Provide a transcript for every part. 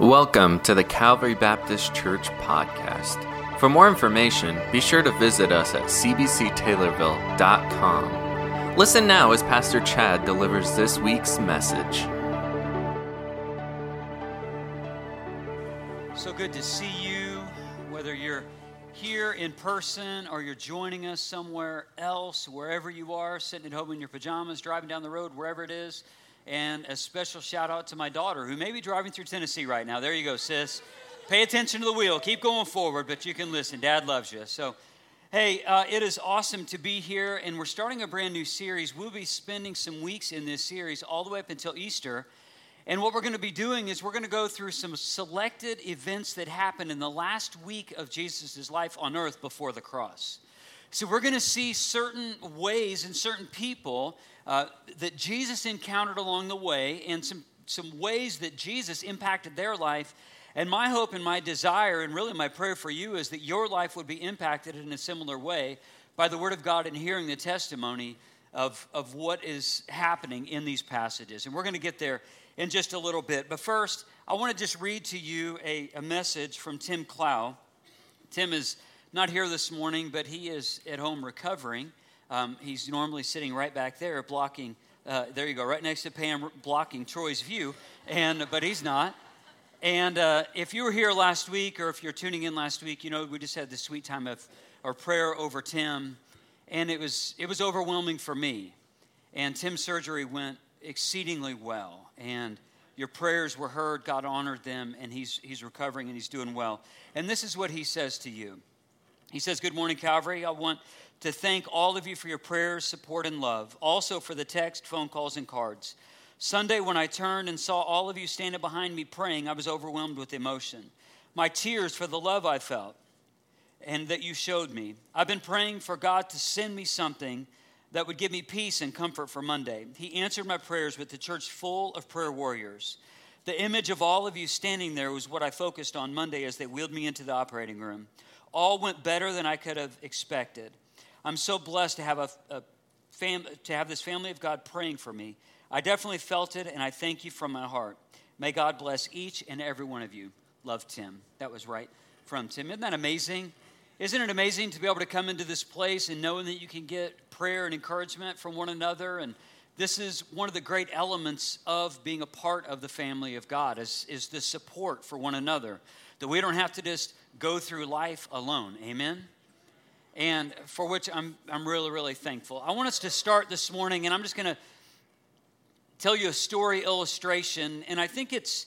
Welcome to the Calvary Baptist Church podcast. For more information, be sure to visit us at cbctaylorville.com. Listen now as Pastor Chad delivers this week's message. So good to see you, whether you're here in person or you're joining us somewhere else, wherever you are, sitting at home in your pajamas, driving down the road, wherever it is. And a special shout out to my daughter who may be driving through Tennessee right now. There you go, sis. Pay attention to the wheel. Keep going forward, but you can listen. Dad loves you. So, hey, uh, it is awesome to be here, and we're starting a brand new series. We'll be spending some weeks in this series all the way up until Easter. And what we're going to be doing is we're going to go through some selected events that happened in the last week of Jesus' life on earth before the cross. So we're going to see certain ways and certain people uh, that Jesus encountered along the way and some, some ways that Jesus impacted their life. And my hope and my desire, and really my prayer for you, is that your life would be impacted in a similar way by the Word of God and hearing the testimony of, of what is happening in these passages. And we're going to get there in just a little bit. But first, I want to just read to you a, a message from Tim Clow. Tim is not here this morning, but he is at home recovering. Um, he's normally sitting right back there, blocking. Uh, there you go, right next to Pam, blocking Troy's view, and but he's not. And uh, if you were here last week, or if you're tuning in last week, you know we just had this sweet time of our prayer over Tim, and it was it was overwhelming for me. And Tim's surgery went exceedingly well, and your prayers were heard. God honored them, and he's he's recovering and he's doing well. And this is what he says to you. He says, "Good morning, Calvary. I want." to thank all of you for your prayers, support, and love. Also for the text, phone calls, and cards. Sunday, when I turned and saw all of you standing behind me praying, I was overwhelmed with emotion. My tears for the love I felt and that you showed me. I've been praying for God to send me something that would give me peace and comfort for Monday. He answered my prayers with the church full of prayer warriors. The image of all of you standing there was what I focused on Monday as they wheeled me into the operating room. All went better than I could have expected. I'm so blessed to have, a, a fam- to have this family of God praying for me. I definitely felt it, and I thank you from my heart. May God bless each and every one of you. Love Tim. That was right from Tim. Isn't that amazing? Isn't it amazing to be able to come into this place and knowing that you can get prayer and encouragement from one another? And this is one of the great elements of being a part of the family of God is, is the support for one another. That we don't have to just go through life alone. Amen? and for which I'm, I'm really, really thankful. I want us to start this morning, and I'm just going to tell you a story illustration, and I think it's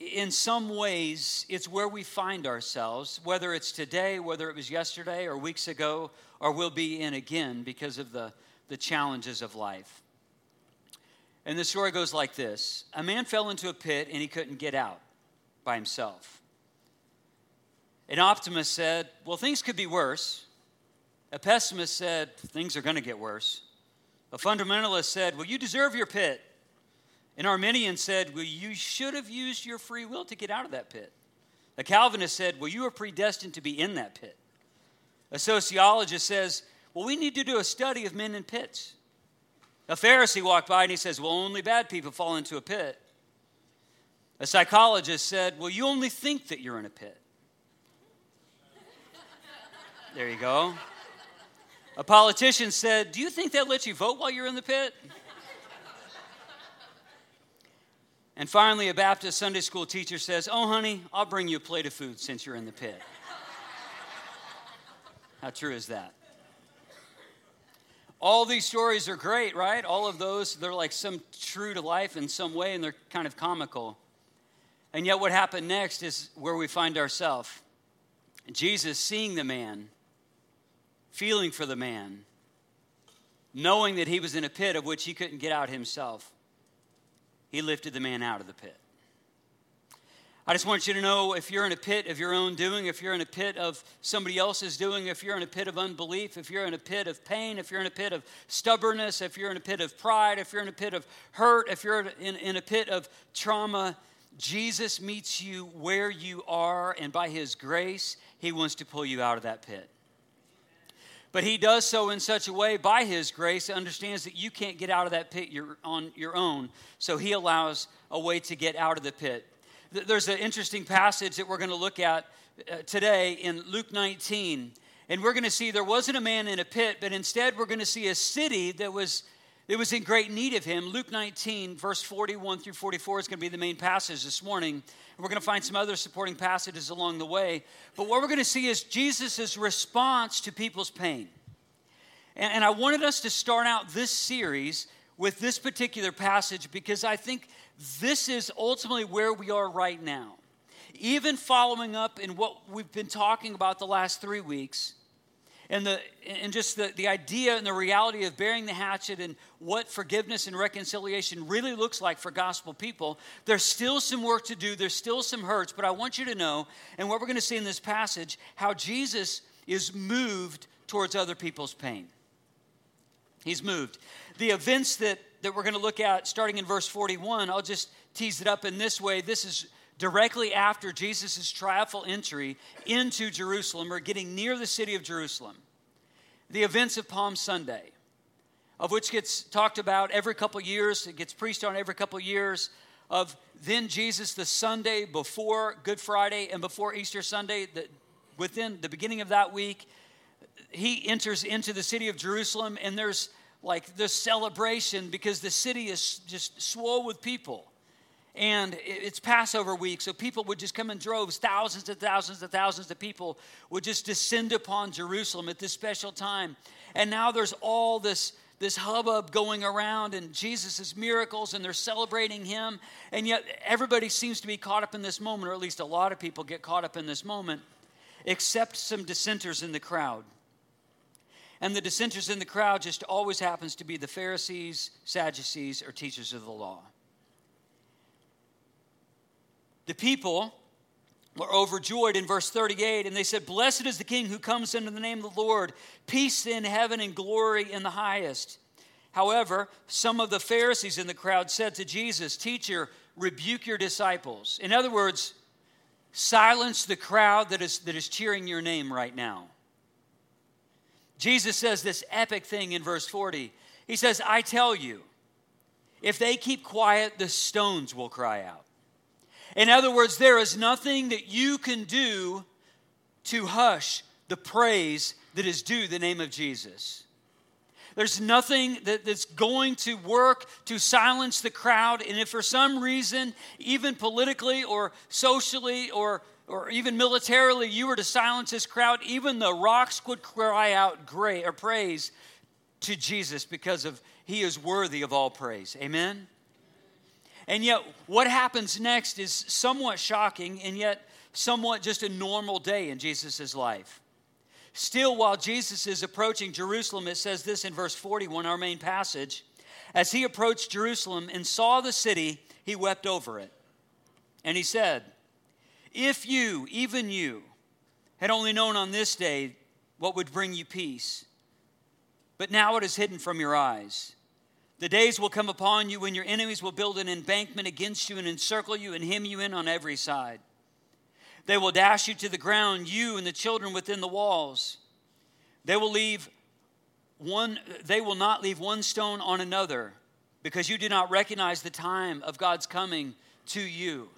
in some ways it's where we find ourselves, whether it's today, whether it was yesterday or weeks ago, or we'll be in again because of the, the challenges of life. And the story goes like this A man fell into a pit and he couldn't get out by himself. An optimist said, Well, things could be worse. A pessimist said, things are going to get worse. A fundamentalist said, well, you deserve your pit. An Arminian said, well, you should have used your free will to get out of that pit. A Calvinist said, well, you are predestined to be in that pit. A sociologist says, well, we need to do a study of men in pits. A Pharisee walked by and he says, well, only bad people fall into a pit. A psychologist said, well, you only think that you're in a pit. There you go. A politician said, Do you think they'll let you vote while you're in the pit? And finally, a Baptist Sunday school teacher says, Oh, honey, I'll bring you a plate of food since you're in the pit. How true is that? All these stories are great, right? All of those, they're like some true to life in some way, and they're kind of comical. And yet, what happened next is where we find ourselves. Jesus seeing the man feeling for the man, knowing that he was in a pit of which he couldn't get out himself, he lifted the man out of the pit. I just want you to know if you're in a pit of your own doing, if you're in a pit of somebody else's doing, if you're in a pit of unbelief, if you're in a pit of pain, if you're in a pit of stubbornness, if you're in a pit of pride, if you're in a pit of hurt, if you're in, in a pit of trauma, Jesus meets you where you are, and by his grace, he wants to pull you out of that pit. But he does so in such a way by his grace, understands that you can't get out of that pit you're on your own. So he allows a way to get out of the pit. there's an interesting passage that we're going to look at uh, today in Luke 19. And we're going to see there wasn't a man in a pit, but instead we're going to see a city that was, that was in great need of him. Luke 19, verse 41 through 44 is going to be the main passage this morning. And we're going to find some other supporting passages along the way. But what we're going to see is Jesus' response to people's pain. And, and I wanted us to start out this series with this particular passage because I think this is ultimately where we are right now. Even following up in what we've been talking about the last three weeks, and, the, and just the, the idea and the reality of bearing the hatchet and what forgiveness and reconciliation really looks like for gospel people, there's still some work to do. There's still some hurts, but I want you to know, and what we're going to see in this passage, how Jesus is moved towards other people's pain. He's moved. The events that, that we're going to look at starting in verse 41, I'll just tease it up in this way. This is directly after Jesus' triumphal entry into Jerusalem or getting near the city of Jerusalem. The events of Palm Sunday, of which gets talked about every couple years, it gets preached on every couple years. Of then Jesus, the Sunday before Good Friday and before Easter Sunday, within the beginning of that week, he enters into the city of Jerusalem, and there's like this celebration because the city is just swole with people and it's Passover week, so people would just come in droves. Thousands and thousands and thousands of people would just descend upon Jerusalem at this special time. And now there's all this, this hubbub going around and Jesus' miracles, and they're celebrating him. And yet everybody seems to be caught up in this moment, or at least a lot of people get caught up in this moment, except some dissenters in the crowd. And the dissenters in the crowd just always happens to be the Pharisees, Sadducees, or teachers of the law. The people were overjoyed in verse 38, and they said, Blessed is the King who comes under the name of the Lord, peace in heaven and glory in the highest. However, some of the Pharisees in the crowd said to Jesus, Teacher, rebuke your disciples. In other words, silence the crowd that is, that is cheering your name right now. Jesus says this epic thing in verse 40. He says, I tell you, if they keep quiet, the stones will cry out. In other words, there is nothing that you can do to hush the praise that is due the name of Jesus. There's nothing that, that's going to work to silence the crowd. And if for some reason, even politically or socially or, or even militarily, you were to silence this crowd, even the rocks would cry out great or praise to Jesus because of he is worthy of all praise. Amen? And yet, what happens next is somewhat shocking and yet somewhat just a normal day in Jesus' life. Still, while Jesus is approaching Jerusalem, it says this in verse 41, our main passage. As he approached Jerusalem and saw the city, he wept over it. And he said, If you, even you, had only known on this day what would bring you peace, but now it is hidden from your eyes. The days will come upon you when your enemies will build an embankment against you and encircle you and hem you in on every side. They will dash you to the ground, you and the children within the walls. They will leave one they will not leave one stone on another because you do not recognize the time of God's coming to you.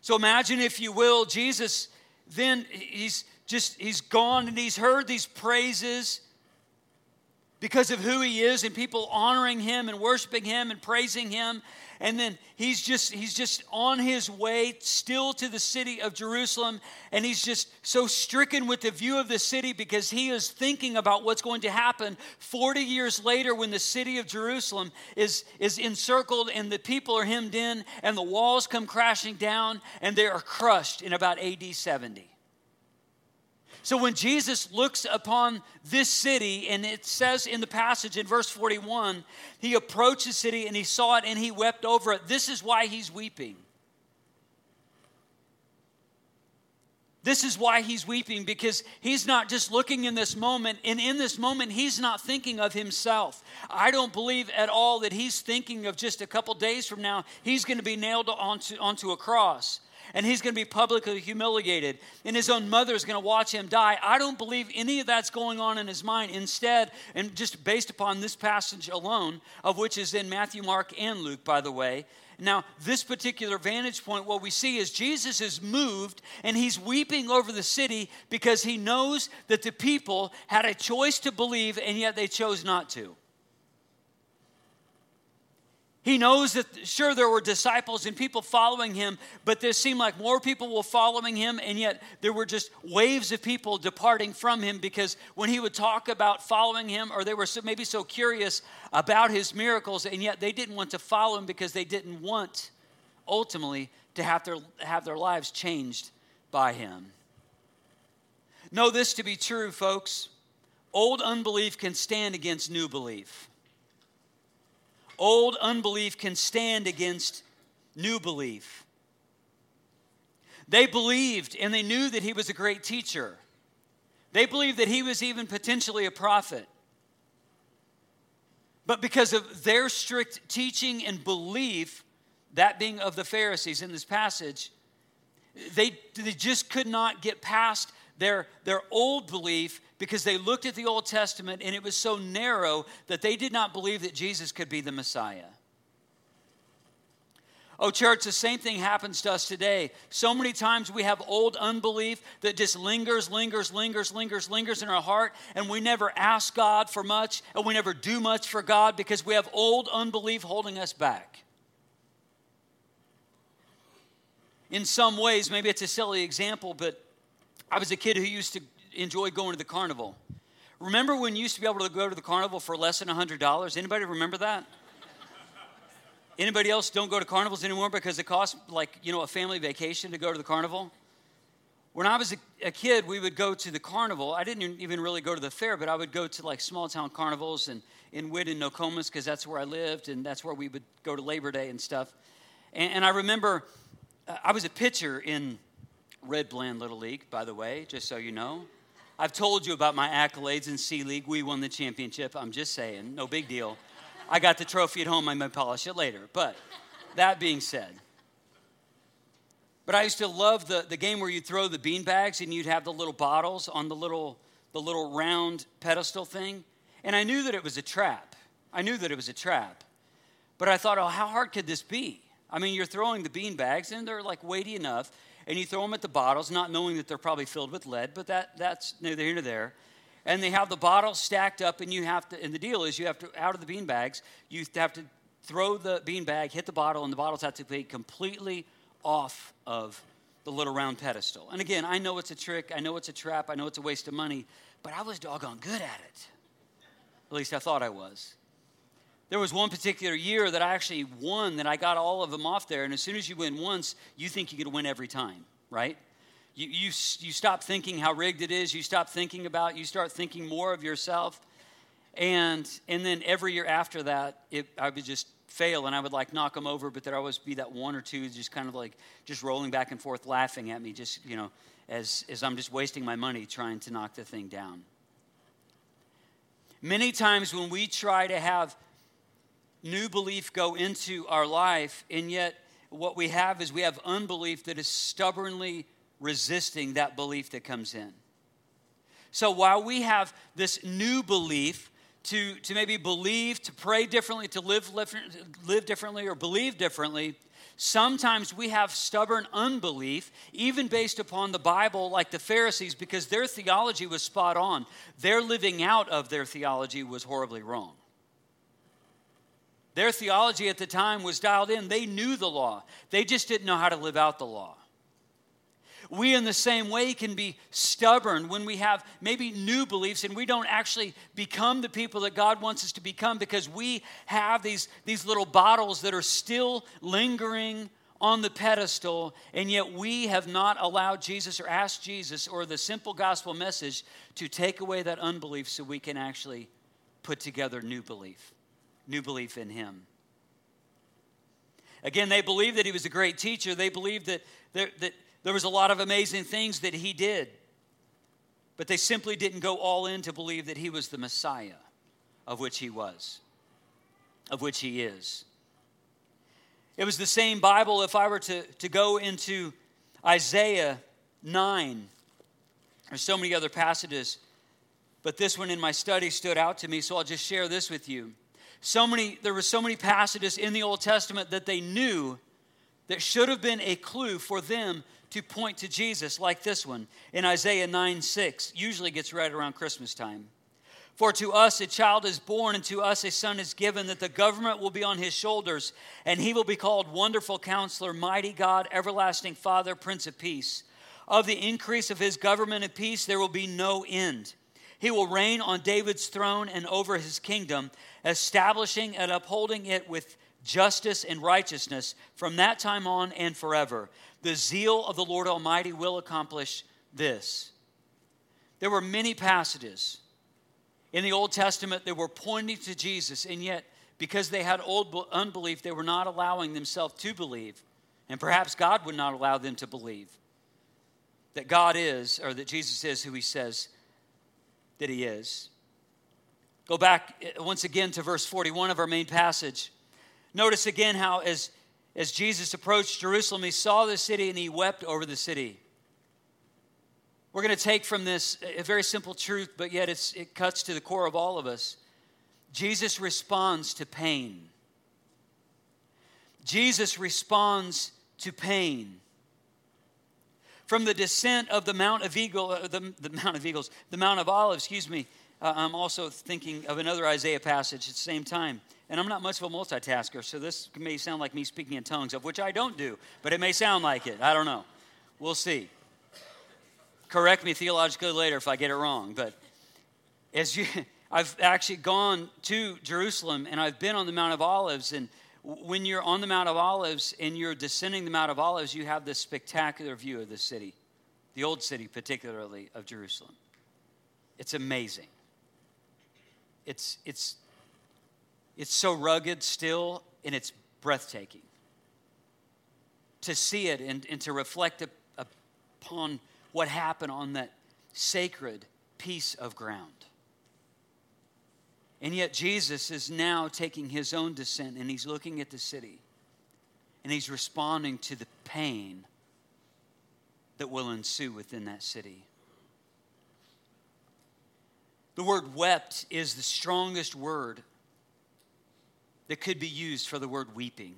So imagine if you will Jesus then he's just he's gone and he's heard these praises because of who he is and people honoring him and worshiping him and praising him. And then he's just he's just on his way still to the city of Jerusalem. And he's just so stricken with the view of the city because he is thinking about what's going to happen 40 years later when the city of Jerusalem is is encircled and the people are hemmed in and the walls come crashing down and they are crushed in about AD 70 so when Jesus looks upon this city, and it says in the passage in verse 41, he approached the city and he saw it and he wept over it. This is why he's weeping. This is why he's weeping because he's not just looking in this moment, and in this moment, he's not thinking of himself. I don't believe at all that he's thinking of just a couple days from now, he's going to be nailed onto, onto a cross. And he's going to be publicly humiliated, and his own mother is going to watch him die. I don't believe any of that's going on in his mind. Instead, and just based upon this passage alone, of which is in Matthew, Mark, and Luke, by the way, now, this particular vantage point, what we see is Jesus is moved and he's weeping over the city because he knows that the people had a choice to believe and yet they chose not to. He knows that, sure, there were disciples and people following him, but there seemed like more people were following him, and yet there were just waves of people departing from him because when he would talk about following him, or they were so, maybe so curious about his miracles, and yet they didn't want to follow him because they didn't want, ultimately, to have their, have their lives changed by him. Know this to be true, folks. Old unbelief can stand against new belief. Old unbelief can stand against new belief. They believed and they knew that he was a great teacher. They believed that he was even potentially a prophet. But because of their strict teaching and belief, that being of the Pharisees in this passage, they, they just could not get past their, their old belief because they looked at the Old Testament and it was so narrow that they did not believe that Jesus could be the Messiah. Oh, church, the same thing happens to us today. So many times we have old unbelief that just lingers, lingers, lingers, lingers, lingers in our heart, and we never ask God for much, and we never do much for God because we have old unbelief holding us back. In some ways, maybe it's a silly example, but I was a kid who used to enjoy going to the carnival. Remember when you used to be able to go to the carnival for less than $100? Anybody remember that? Anybody else don't go to carnivals anymore because it costs like, you know, a family vacation to go to the carnival? When I was a, a, kid, we would go to the carnival. I didn't even really go to the fair, but I would go to like small town carnivals and in Witt and Nokomis because that's where I lived and that's where we would go to Labor Day and stuff. And, and I remember uh, I was a pitcher in Red Bland Little League, by the way, just so you know. I've told you about my accolades in C League. We won the championship. I'm just saying, no big deal. I got the trophy at home. I might polish it later. But that being said, but I used to love the, the game where you throw the bean bags and you'd have the little bottles on the little, the little round pedestal thing. And I knew that it was a trap. I knew that it was a trap. But I thought, oh, how hard could this be? I mean, you're throwing the bean bags and they're like weighty enough and you throw them at the bottles, not knowing that they're probably filled with lead, but that, that's neither here nor there. And they have the bottles stacked up, and you have to, and the deal is you have to, out of the bean bags, you have to throw the bean bag, hit the bottle, and the bottles have to be completely off of the little round pedestal. And again, I know it's a trick, I know it's a trap, I know it's a waste of money, but I was doggone good at it. At least I thought I was. There was one particular year that I actually won, that I got all of them off there. And as soon as you win once, you think you could win every time, right? You, you, you stop thinking how rigged it is. You stop thinking about, you start thinking more of yourself. And, and then every year after that, it, I would just fail and I would like knock them over, but there'd always be that one or two just kind of like just rolling back and forth, laughing at me, just, you know, as, as I'm just wasting my money trying to knock the thing down. Many times when we try to have new belief go into our life, and yet what we have is we have unbelief that is stubbornly resisting that belief that comes in. So while we have this new belief to, to maybe believe, to pray differently, to live, live, differently, or believe differently, sometimes we have stubborn unbelief, even based upon the Bible, like the Pharisees, because their theology was spot on. Their living out of their theology was horribly wrong. Their theology at the time was dialed in. They knew the law, they just didn't know how to live out the law. We, in the same way, can be stubborn when we have maybe new beliefs and we don't actually become the people that God wants us to become because we have these, these little bottles that are still lingering on the pedestal, and yet we have not allowed Jesus or asked Jesus or the simple gospel message to take away that unbelief so we can actually put together new belief new belief in him. Again, they believed that he was a great teacher. They believed that there, that there was a lot of amazing things that he did. But they simply didn't go all in to believe that he was the Messiah, of which he was, of which he is. It was the same Bible if I were to, to go into Isaiah 9. There's so many other passages, but this one in my study stood out to me, so I'll just share this with you. So many, there were so many passages in the Old Testament that they knew that should have been a clue for them to point to Jesus, like this one in Isaiah 9 6, usually gets read around Christmas time. For to us a child is born, and to us a son is given, that the government will be on his shoulders, and he will be called Wonderful Counselor, Mighty God, Everlasting Father, Prince of Peace. Of the increase of his government and peace there will be no end. He will reign on David's throne and over his kingdom, establishing and upholding it with justice and righteousness from that time on and forever. The zeal of the Lord Almighty will accomplish this. There were many passages in the Old Testament that were pointing to Jesus, and yet, because they had old unbelief, they were not allowing themselves to believe. And perhaps God would not allow them to believe that God is, or that Jesus is who he says that he is. Go back eh, once again to verse 41 of our main passage. Notice again how, as, as Jesus approached Jerusalem, he saw the city and he wept over the city. We're going to take from this a very simple truth, but yet it cuts to the core of all of us. Jesus responds to pain. Jesus responds to pain. From the descent of the Mount of Eagle, uh, the, the Mount of Eagles, the Mount of Olives, excuse me, uh, I'm also thinking of another Isaiah passage at the same time. And I'm not much of a multitasker, so this may sound like me speaking in tongues, of which I don't do, but it may sound like it. I don't know. We'll see. Correct me theologically later if I get it wrong. But as you, I've actually gone to Jerusalem and I've been on the Mount of Olives, and when you're on the Mount of Olives and you're descending the Mount of Olives, you have this spectacular view of the city, the old city, particularly of Jerusalem. It's amazing. It's, it's, it's so rugged still, and it's breathtaking. To see it and, and to reflect upon what happened on that sacred piece of ground. And yet, Jesus is now taking his own descent and he's looking at the city and he's responding to the pain that will ensue within that city. The word wept is the strongest word that could be used for the word weeping.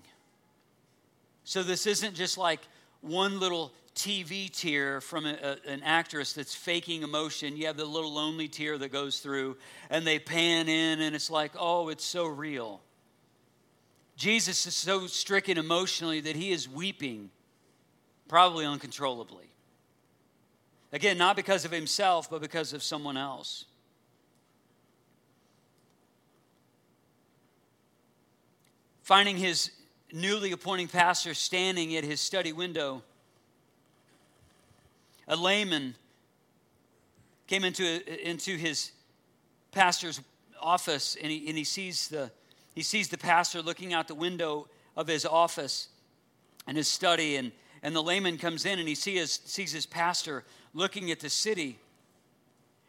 So, this isn't just like one little TV tear from a, a, an actress that's faking emotion. You have the little lonely tear that goes through, and they pan in, and it's like, oh, it's so real. Jesus is so stricken emotionally that he is weeping, probably uncontrollably. Again, not because of himself, but because of someone else. Finding his newly appointed pastor standing at his study window. A layman came into, into his pastor's office and he, and he, sees the, he sees the pastor looking out the window of his office and his study and, and the layman comes in and he see his, sees his pastor looking at the city.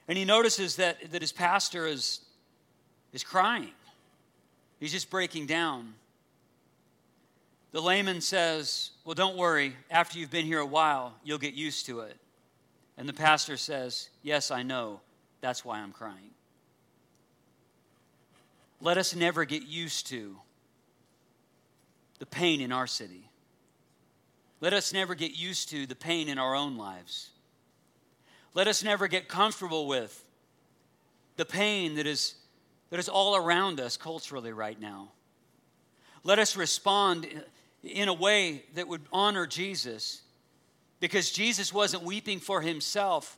And he notices that, that his pastor is, is crying. He's just breaking down the layman says well don't worry after you've been here a while you'll get used to it and the pastor says, Yes, I know. That's why I'm crying. Let us never get used to the pain in our city. Let us never get used to the pain in our own lives. Let us never get comfortable with the pain that is, that is all around us culturally right now. Let us respond in a way that would honor Jesus because Jesus wasn't weeping for himself,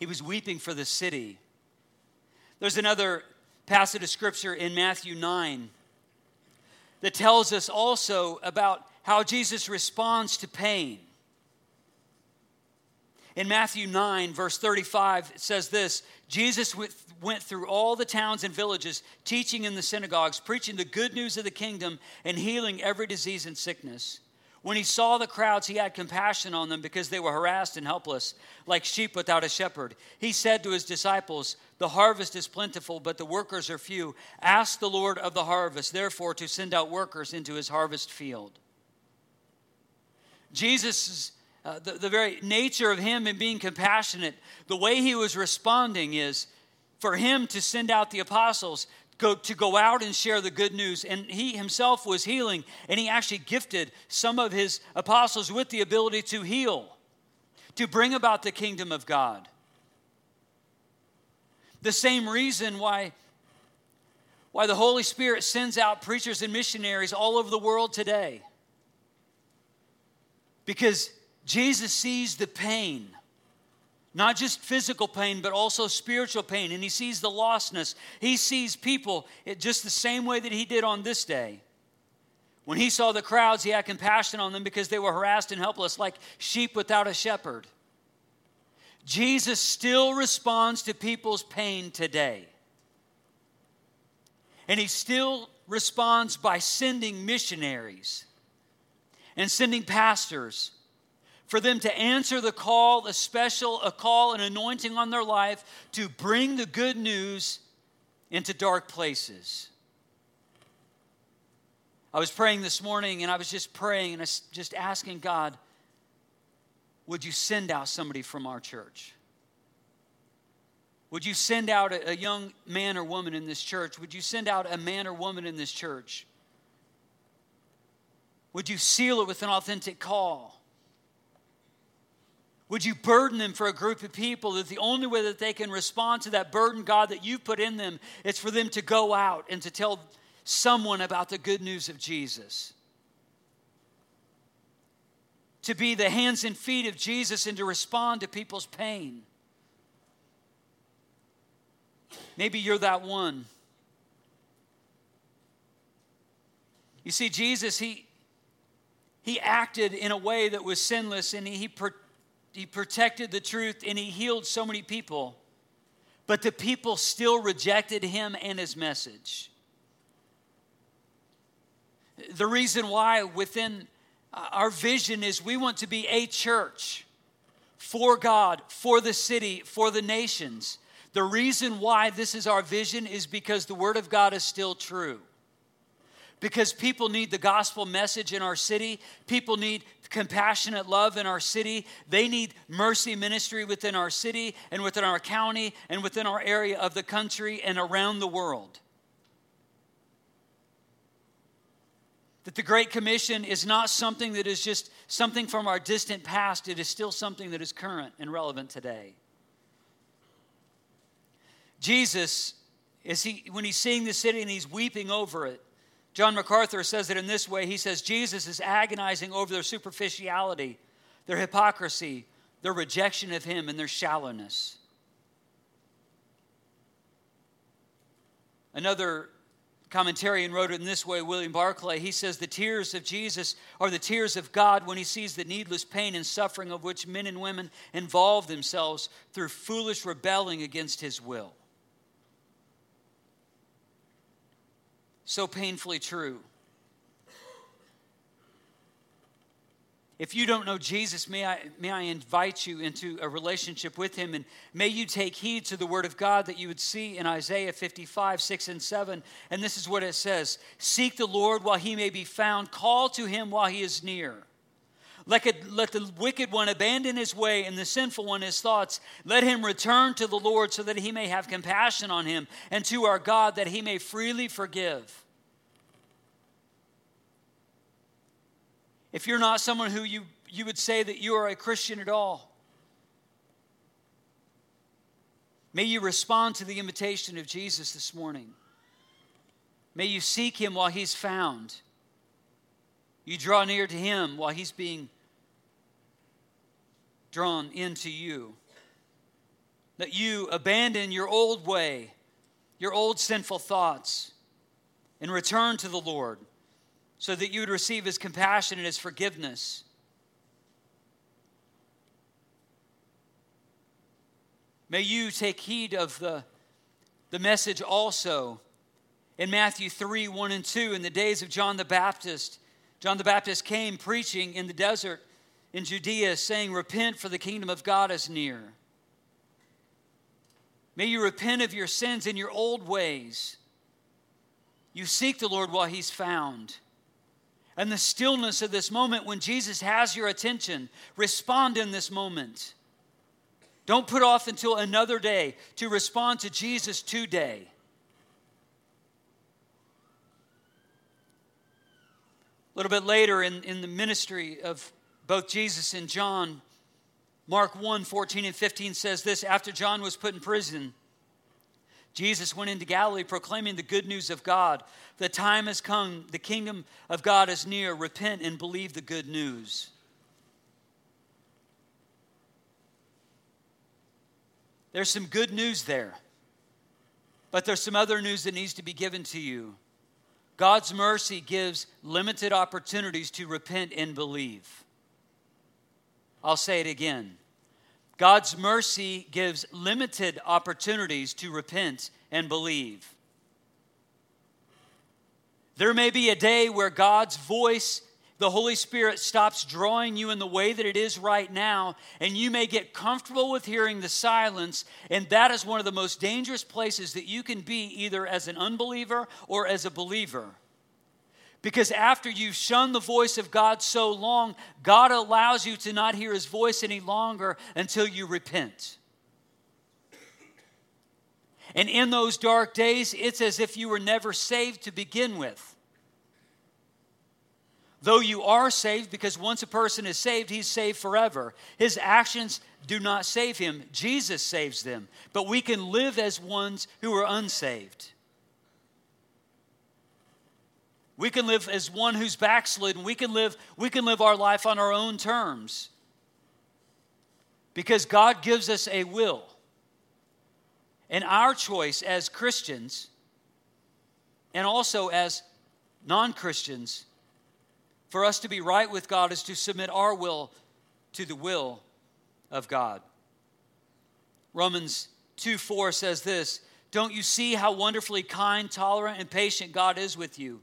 he was weeping for the city. There's another passage of scripture in Matthew 9 that tells us also about how Jesus responds to pain. In Matthew 9, verse 35, it says this Jesus went through all the towns and villages, teaching in the synagogues, preaching the good news of the kingdom, and healing every disease and sickness. When he saw the crowds, he had compassion on them because they were harassed and helpless, like sheep without a shepherd. He said to his disciples, The harvest is plentiful, but the workers are few. Ask the Lord of the harvest, therefore, to send out workers into his harvest field. Jesus' uh, the, the very nature of him and being compassionate, the way he was responding is for him to send out the apostles go, to go out and share the good news. And he himself was healing, and he actually gifted some of his apostles with the ability to heal, to bring about the kingdom of God. The same reason why, why the Holy Spirit sends out preachers and missionaries all over the world today. Because Jesus sees the pain not just physical pain, but also spiritual pain. And he sees the lostness. He sees people just the same way that he did on this day. When he saw the crowds, he had compassion on them because they were harassed and helpless, like sheep without a shepherd. Jesus still responds to people's pain today. And he still responds by sending missionaries and sending pastors for them to answer the call, a special a call, an anointing on their life to bring the good news into dark places. I was praying this morning and I was just praying and I just asking God, would you send out somebody from our church? Would you send out a young man or woman in this church? Would you send out a man or woman in this church? Would you seal it with an authentic call? Would you burden them for a group of people that the only way that they can respond to that burden, God, that you've put in them, is for them to go out and to tell someone about the good news of Jesus? To be the hands and feet of Jesus and to respond to people's pain. Maybe you're that one. You see, Jesus, he, he acted in a way that was sinless and he, he he protected the truth and he healed so many people, but the people still rejected him and his message. The reason why within uh, our vision is we want to be a church for God, for the city, for the nations. The reason why this is our vision is because the Word of God is still true because people need the gospel message in our city. People need compassionate love in our city. They need mercy ministry within our city and within our county and within our area of the country and around the world. That the Great Commission is not something that is just something from our distant past, it is still something that is current and relevant today. Jesus, is he, when he's seeing the city and he's weeping over it, John MacArthur says it in this way He says, Jesus is agonizing over their superficiality, their hypocrisy, their rejection of Him, and their shallowness. Another commentarian wrote it in this way William Barclay. He says, The tears of Jesus are the tears of God when He sees the needless pain and suffering of which men and women involve themselves through foolish rebelling against His will. So painfully true. If you don't know Jesus, may I, may I invite you into a relationship with him and may you take heed to the word of God that you would see in Isaiah 55, 6 and 7. And this is what it says Seek the Lord while he may be found, call to him while he is near. Let, it, let the wicked one abandon his way and the sinful one his thoughts. Let him return to the Lord so that he may have compassion on him and to our God that he may freely forgive. If you're not someone who you, you would say that you are a Christian at all, may you respond to the invitation of Jesus this morning. May you seek him while he's found. You draw near to him while he's being drawn into you. That you abandon your old way, your old sinful thoughts, and return to the Lord so that you would receive his compassion and his forgiveness. May you take heed of the, the message also in Matthew 3 1 and 2. In the days of John the Baptist, John the Baptist came preaching in the desert in Judea, saying, Repent, for the kingdom of God is near. May you repent of your sins and your old ways. You seek the Lord while he's found. and the stillness of this moment when Jesus has your attention. Respond in this moment. Don't put off until another day to respond to Jesus today. A little bit later in, in the ministry of both Jesus and John, Mark 1 14 and 15 says this After John was put in prison, Jesus went into Galilee proclaiming the good news of God. The time has come, the kingdom of God is near. Repent and believe the good news. There's some good news there, but there's some other news that needs to be given to you. God's mercy gives limited opportunities to repent and believe. I'll say it again. God's mercy gives limited opportunities to repent and believe. There may be a day where God's voice, the Holy Spirit, stops drawing you in the way that it is right now, and you may get comfortable with hearing the silence, and that is one of the most dangerous places that you can be, either as an unbeliever or as a believer. Because after you've shunned the voice of God so long, God allows you to not hear his voice any longer until you repent. And in those dark days, it's as if you were never saved to begin with. Though you are saved, because once a person is saved, he's saved forever. His actions do not save him, Jesus saves them. But we can live as ones who are unsaved. We can live as one who's backslidden. We can live, we can live our life on our own terms. Because God gives us a will. And our choice as Christians and also as non Christians for us to be right with God is to submit our will to the will of God. Romans 2 4 says this Don't you see how wonderfully kind, tolerant, and patient God is with you?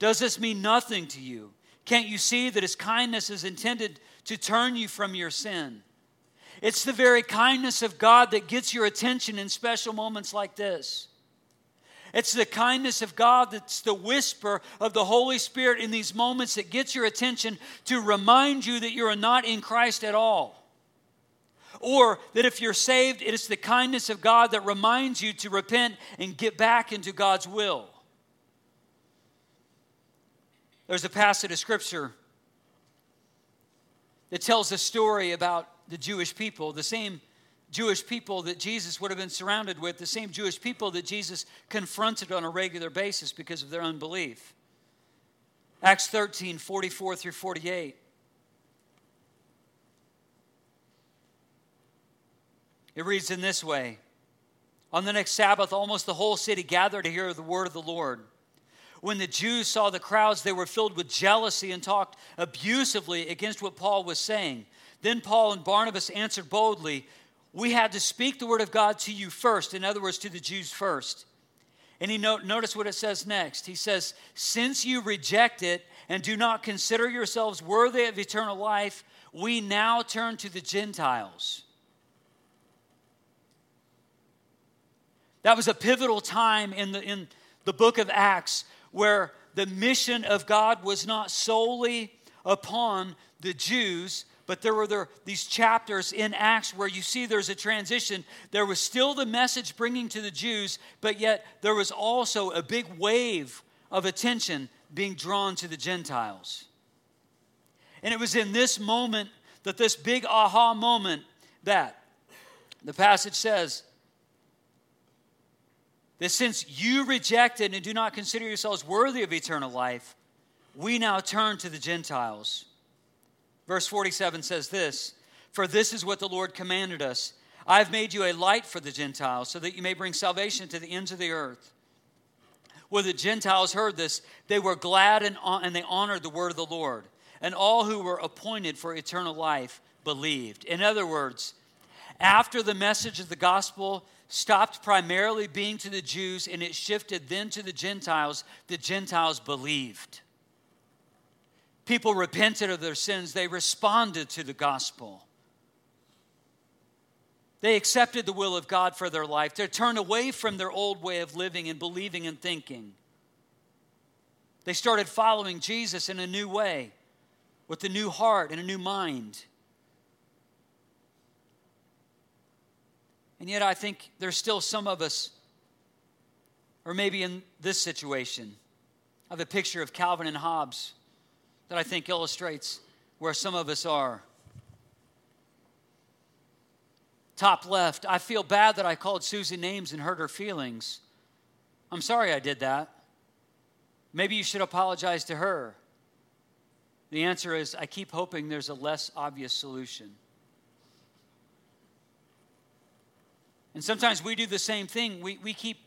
Does this mean nothing to you? Can't you see that His kindness is intended to turn you from your sin? It's the very kindness of God that gets your attention in special moments like this. It's the kindness of God that's the whisper of the Holy Spirit in these moments that gets your attention to remind you that you're not in Christ at all. Or that if you're saved, it is the kindness of God that reminds you to repent and get back into God's will. There's a passage of scripture that tells a story about the Jewish people, the same Jewish people that Jesus would have been surrounded with, the same Jewish people that Jesus confronted on a regular basis because of their unbelief. Acts 13, 44 through 48. It reads in this way On the next Sabbath, almost the whole city gathered to hear the word of the Lord. When the Jews saw the crowds, they were filled with jealousy and talked abusively against what Paul was saying. Then Paul and Barnabas answered boldly, We had to speak the word of God to you first, in other words, to the Jews first. And he notice what it says next. He says, Since you reject it and do not consider yourselves worthy of eternal life, we now turn to the Gentiles. That was a pivotal time in the, in the book of Acts where the mission of God was not solely upon the Jews, but there were there, these chapters in Acts where you see there's a transition. There was still the message bringing to the Jews, but yet there was also a big wave of attention being drawn to the Gentiles. And it was in this moment that this big aha moment that the passage says that since you rejected and do not consider yourselves worthy of eternal life, we now turn to the Gentiles. Verse 47 says this For this is what the Lord commanded us I have made you a light for the Gentiles, so that you may bring salvation to the ends of the earth. When the Gentiles heard this, they were glad and, and they honored the word of the Lord. And all who were appointed for eternal life believed. In other words, after the message of the gospel stopped primarily being to the Jews and it shifted then to the Gentiles, the Gentiles believed. People repented of their sins, they responded to the gospel. They accepted the will of God for their life. They turned away from their old way of living and believing and thinking. They started following Jesus in a new way, with a new heart and a new mind. And yet, I think there's still some of us, or maybe in this situation, I have a picture of Calvin and Hobbes that I think illustrates where some of us are. Top left, I feel bad that I called Susie names and hurt her feelings. I'm sorry I did that. Maybe you should apologize to her. The answer is I keep hoping there's a less obvious solution. And sometimes we do the same thing. We, we keep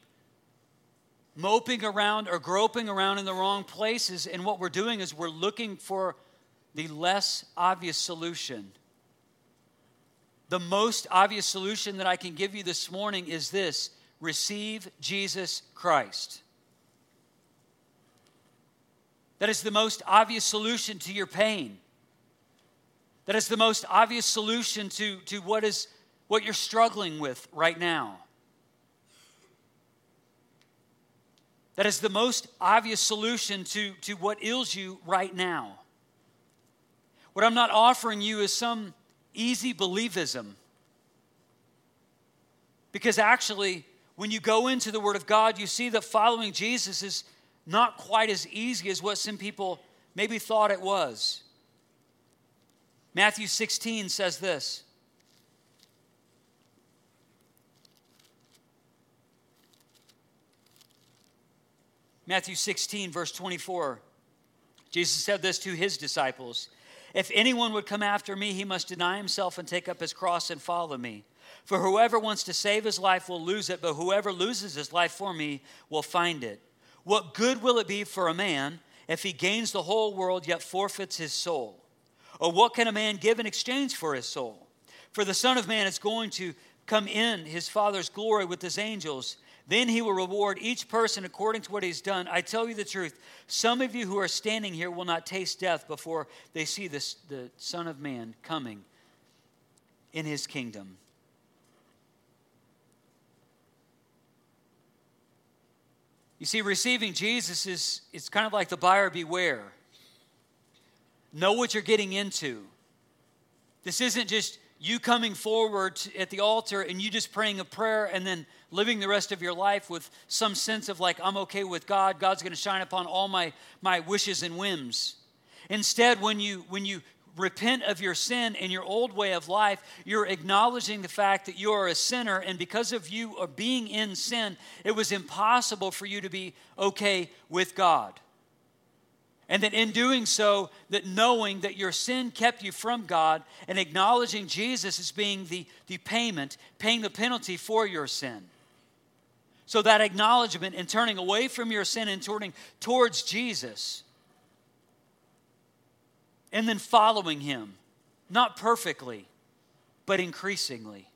moping around or groping around in the wrong places, and what we're doing is we're looking for the less obvious solution. The most obvious solution that I can give you this morning is this receive Jesus Christ. That is the most obvious solution to your pain. That is the most obvious solution to, to what, is, what you're struggling with right now. That is the most obvious solution to, to what ails you right now. What I'm not offering you is some easy believism. Because actually, when you go into the Word of God, you see that following Jesus is not quite as easy as what some people maybe thought it was. Matthew 16 says this. Matthew 16, verse 24. Jesus said this to his disciples If anyone would come after me, he must deny himself and take up his cross and follow me. For whoever wants to save his life will lose it, but whoever loses his life for me will find it. What good will it be for a man if he gains the whole world yet forfeits his soul? Or what can a man give in exchange for his soul? For the Son of Man is going to come in his Father's glory with his angels. Then he will reward each person according to what he's done. I tell you the truth, some of you who are standing here will not taste death before they see this, the Son of Man coming in his kingdom. You see, receiving Jesus is it's kind of like the buyer beware. Know what you're getting into. This isn't just you coming forward at the altar and you just praying a prayer and then living the rest of your life with some sense of like i'm okay with god god's going to shine upon all my my wishes and whims instead when you when you repent of your sin and your old way of life, you're acknowledging the fact that you are a sinner, and because of you uh, being in sin, it was impossible for you to be okay with God. And that in doing so, that knowing that your sin kept you from God and acknowledging Jesus as being the, the payment, paying the penalty for your sin. So that acknowledgement and turning away from your sin and turning towards Jesus and then following Him, not perfectly, but increasingly.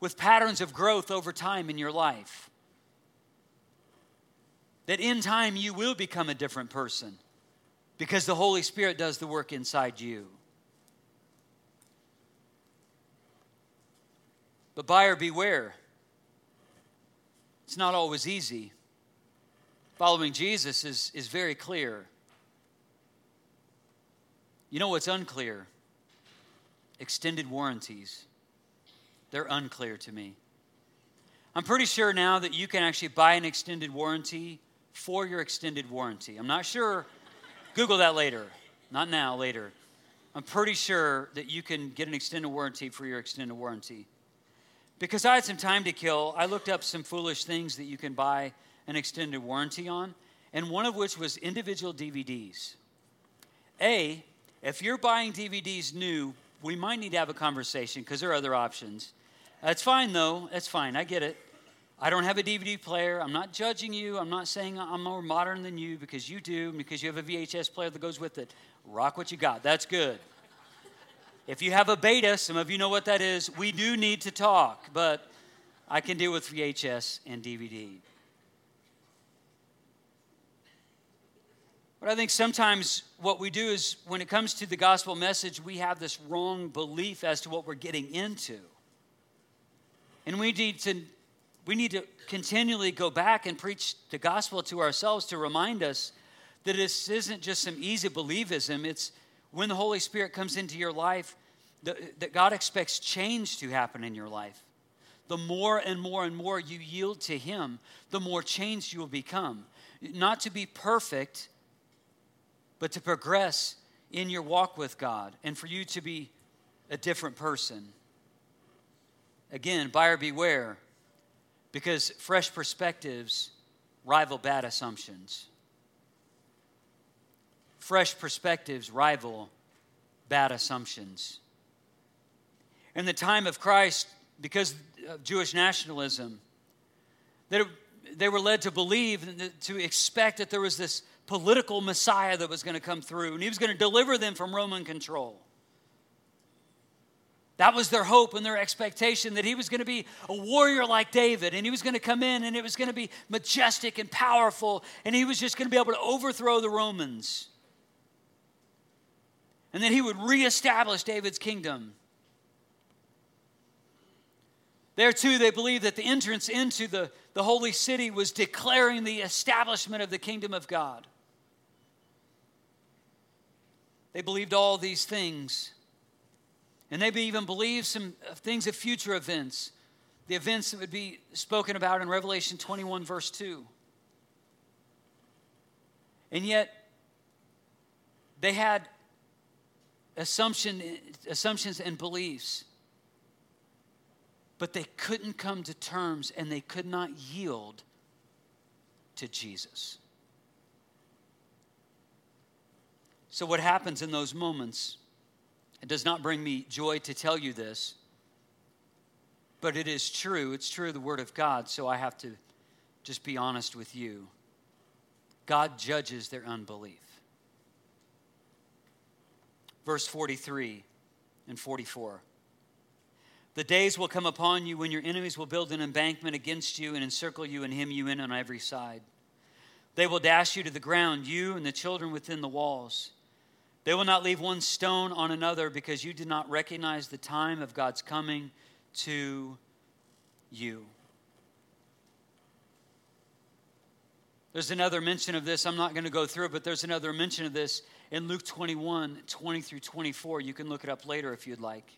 With patterns of growth over time in your life. That in time you will become a different person because the Holy Spirit does the work inside you. But buyer beware. It's not always easy. Following Jesus is, is very clear. You know what's unclear? Extended warranties. They're unclear to me. I'm pretty sure now that you can actually buy an extended warranty for your extended warranty. I'm not sure. Google that later. Not now, later. I'm pretty sure that you can get an extended warranty for your extended warranty. Because I had some time to kill, I looked up some foolish things that you can buy an extended warranty on, and one of which was individual DVDs. A, if you're buying DVDs new, we might need to have a conversation because there are other options. That's fine, though. That's fine. I get it. I don't have a DVD player. I'm not judging you. I'm not saying I'm more modern than you because you do, because you have a VHS player that goes with it. Rock what you got. That's good. If you have a beta, some of you know what that is, we do need to talk, but I can deal with VHS and DVD. But I think sometimes what we do is when it comes to the gospel message, we have this wrong belief as to what we're getting into. And we need to we need to continually go back and preach the gospel to ourselves to remind us that this isn't just some easy believism. It's when the Holy Spirit comes into your life, that God expects change to happen in your life. The more and more and more you yield to Him, the more changed you will become. Not to be perfect, but to progress in your walk with God and for you to be a different person. Again, buyer beware, because fresh perspectives rival bad assumptions. Fresh perspectives rival bad assumptions. In the time of Christ, because of Jewish nationalism, that they were led to believe to expect that there was this political Messiah that was going to come through, and he was going to deliver them from Roman control. That was their hope and their expectation that he was going to be a warrior like David and he was going to come in and it was going to be majestic and powerful and he was just going to be able to overthrow the Romans. And then he would reestablish David's kingdom. There, too, they believed that the entrance into the, the holy city was declaring the establishment of the kingdom of God. They believed all these things. And they even believed some uh, things of future events, the events that would be spoken about in Revelation 21, verse 2. And yet, they had assumption, assumptions and beliefs but they couldn't come to terms and they could not yield to Jesus. So, what happens in those moments? It does not bring me joy to tell you this, but it is true. It's true the Word of God, so I have to just be honest with you. God judges their unbelief. Verse 43 and 44. The days will come upon you when your enemies will build an embankment against you and encircle you and hem you in on every side. They will dash you to the ground, you and the children within the walls. They will not leave one stone on another because you did not recognize the time of God's coming to you. There's another mention of this. I'm not going to go through it, but there's another mention of this in Luke 21 20 through 24. You can look it up later if you'd like.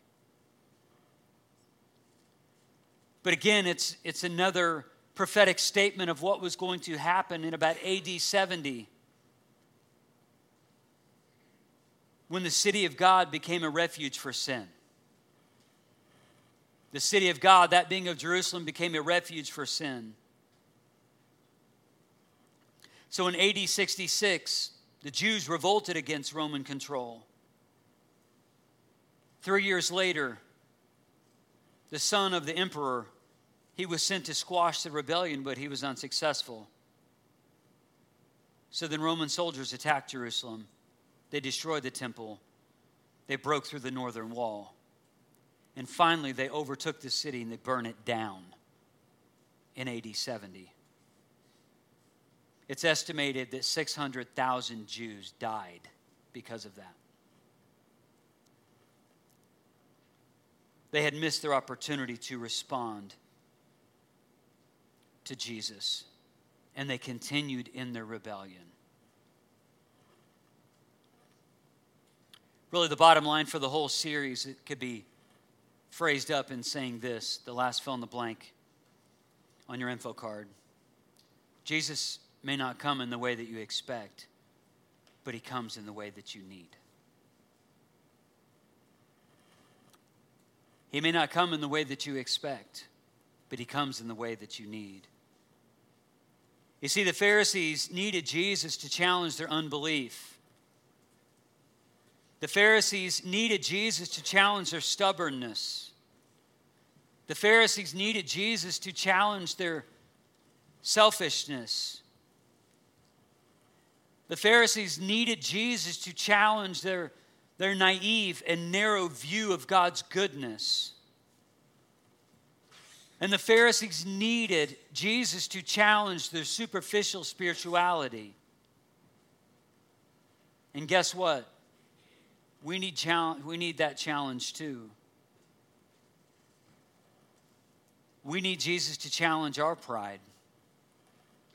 But again, it's, it's another prophetic statement of what was going to happen in about AD 70 when the city of God became a refuge for sin. The city of God, that being of Jerusalem, became a refuge for sin. So in AD 66, the Jews revolted against Roman control. Three years later, the son of the emperor he was sent to squash the rebellion, but he was unsuccessful. So then Roman soldiers attacked Jerusalem. They destroyed the temple. They broke through the northern wall. And finally, they overtook the city and they burned it down in AD 70. It's estimated that 600,000 Jews died because of that. They had missed their opportunity to respond to Jesus, and they continued in their rebellion. Really, the bottom line for the whole series it could be phrased up in saying this the last fill in the blank on your info card. Jesus may not come in the way that you expect, but he comes in the way that you need. He may not come in the way that you expect, but he comes in the way that you need. You see, the Pharisees needed Jesus to challenge their unbelief. The Pharisees needed Jesus to challenge their stubbornness. The Pharisees needed Jesus to challenge their selfishness. The Pharisees needed Jesus to challenge their, their naive and narrow view of God's goodness. And the Pharisees needed Jesus to challenge their superficial spirituality. And guess what? We need, challenge, we need that challenge too. We need Jesus to challenge our pride,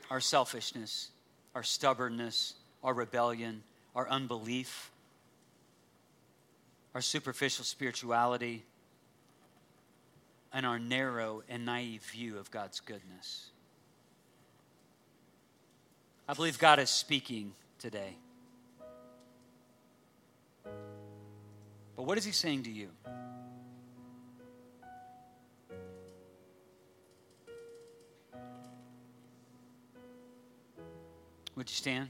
our selfishness, our stubbornness, our rebellion, our unbelief, our superficial spirituality, and our narrow and naive view of God's goodness. I believe God is speaking today. But what is He saying to you? Would you stand?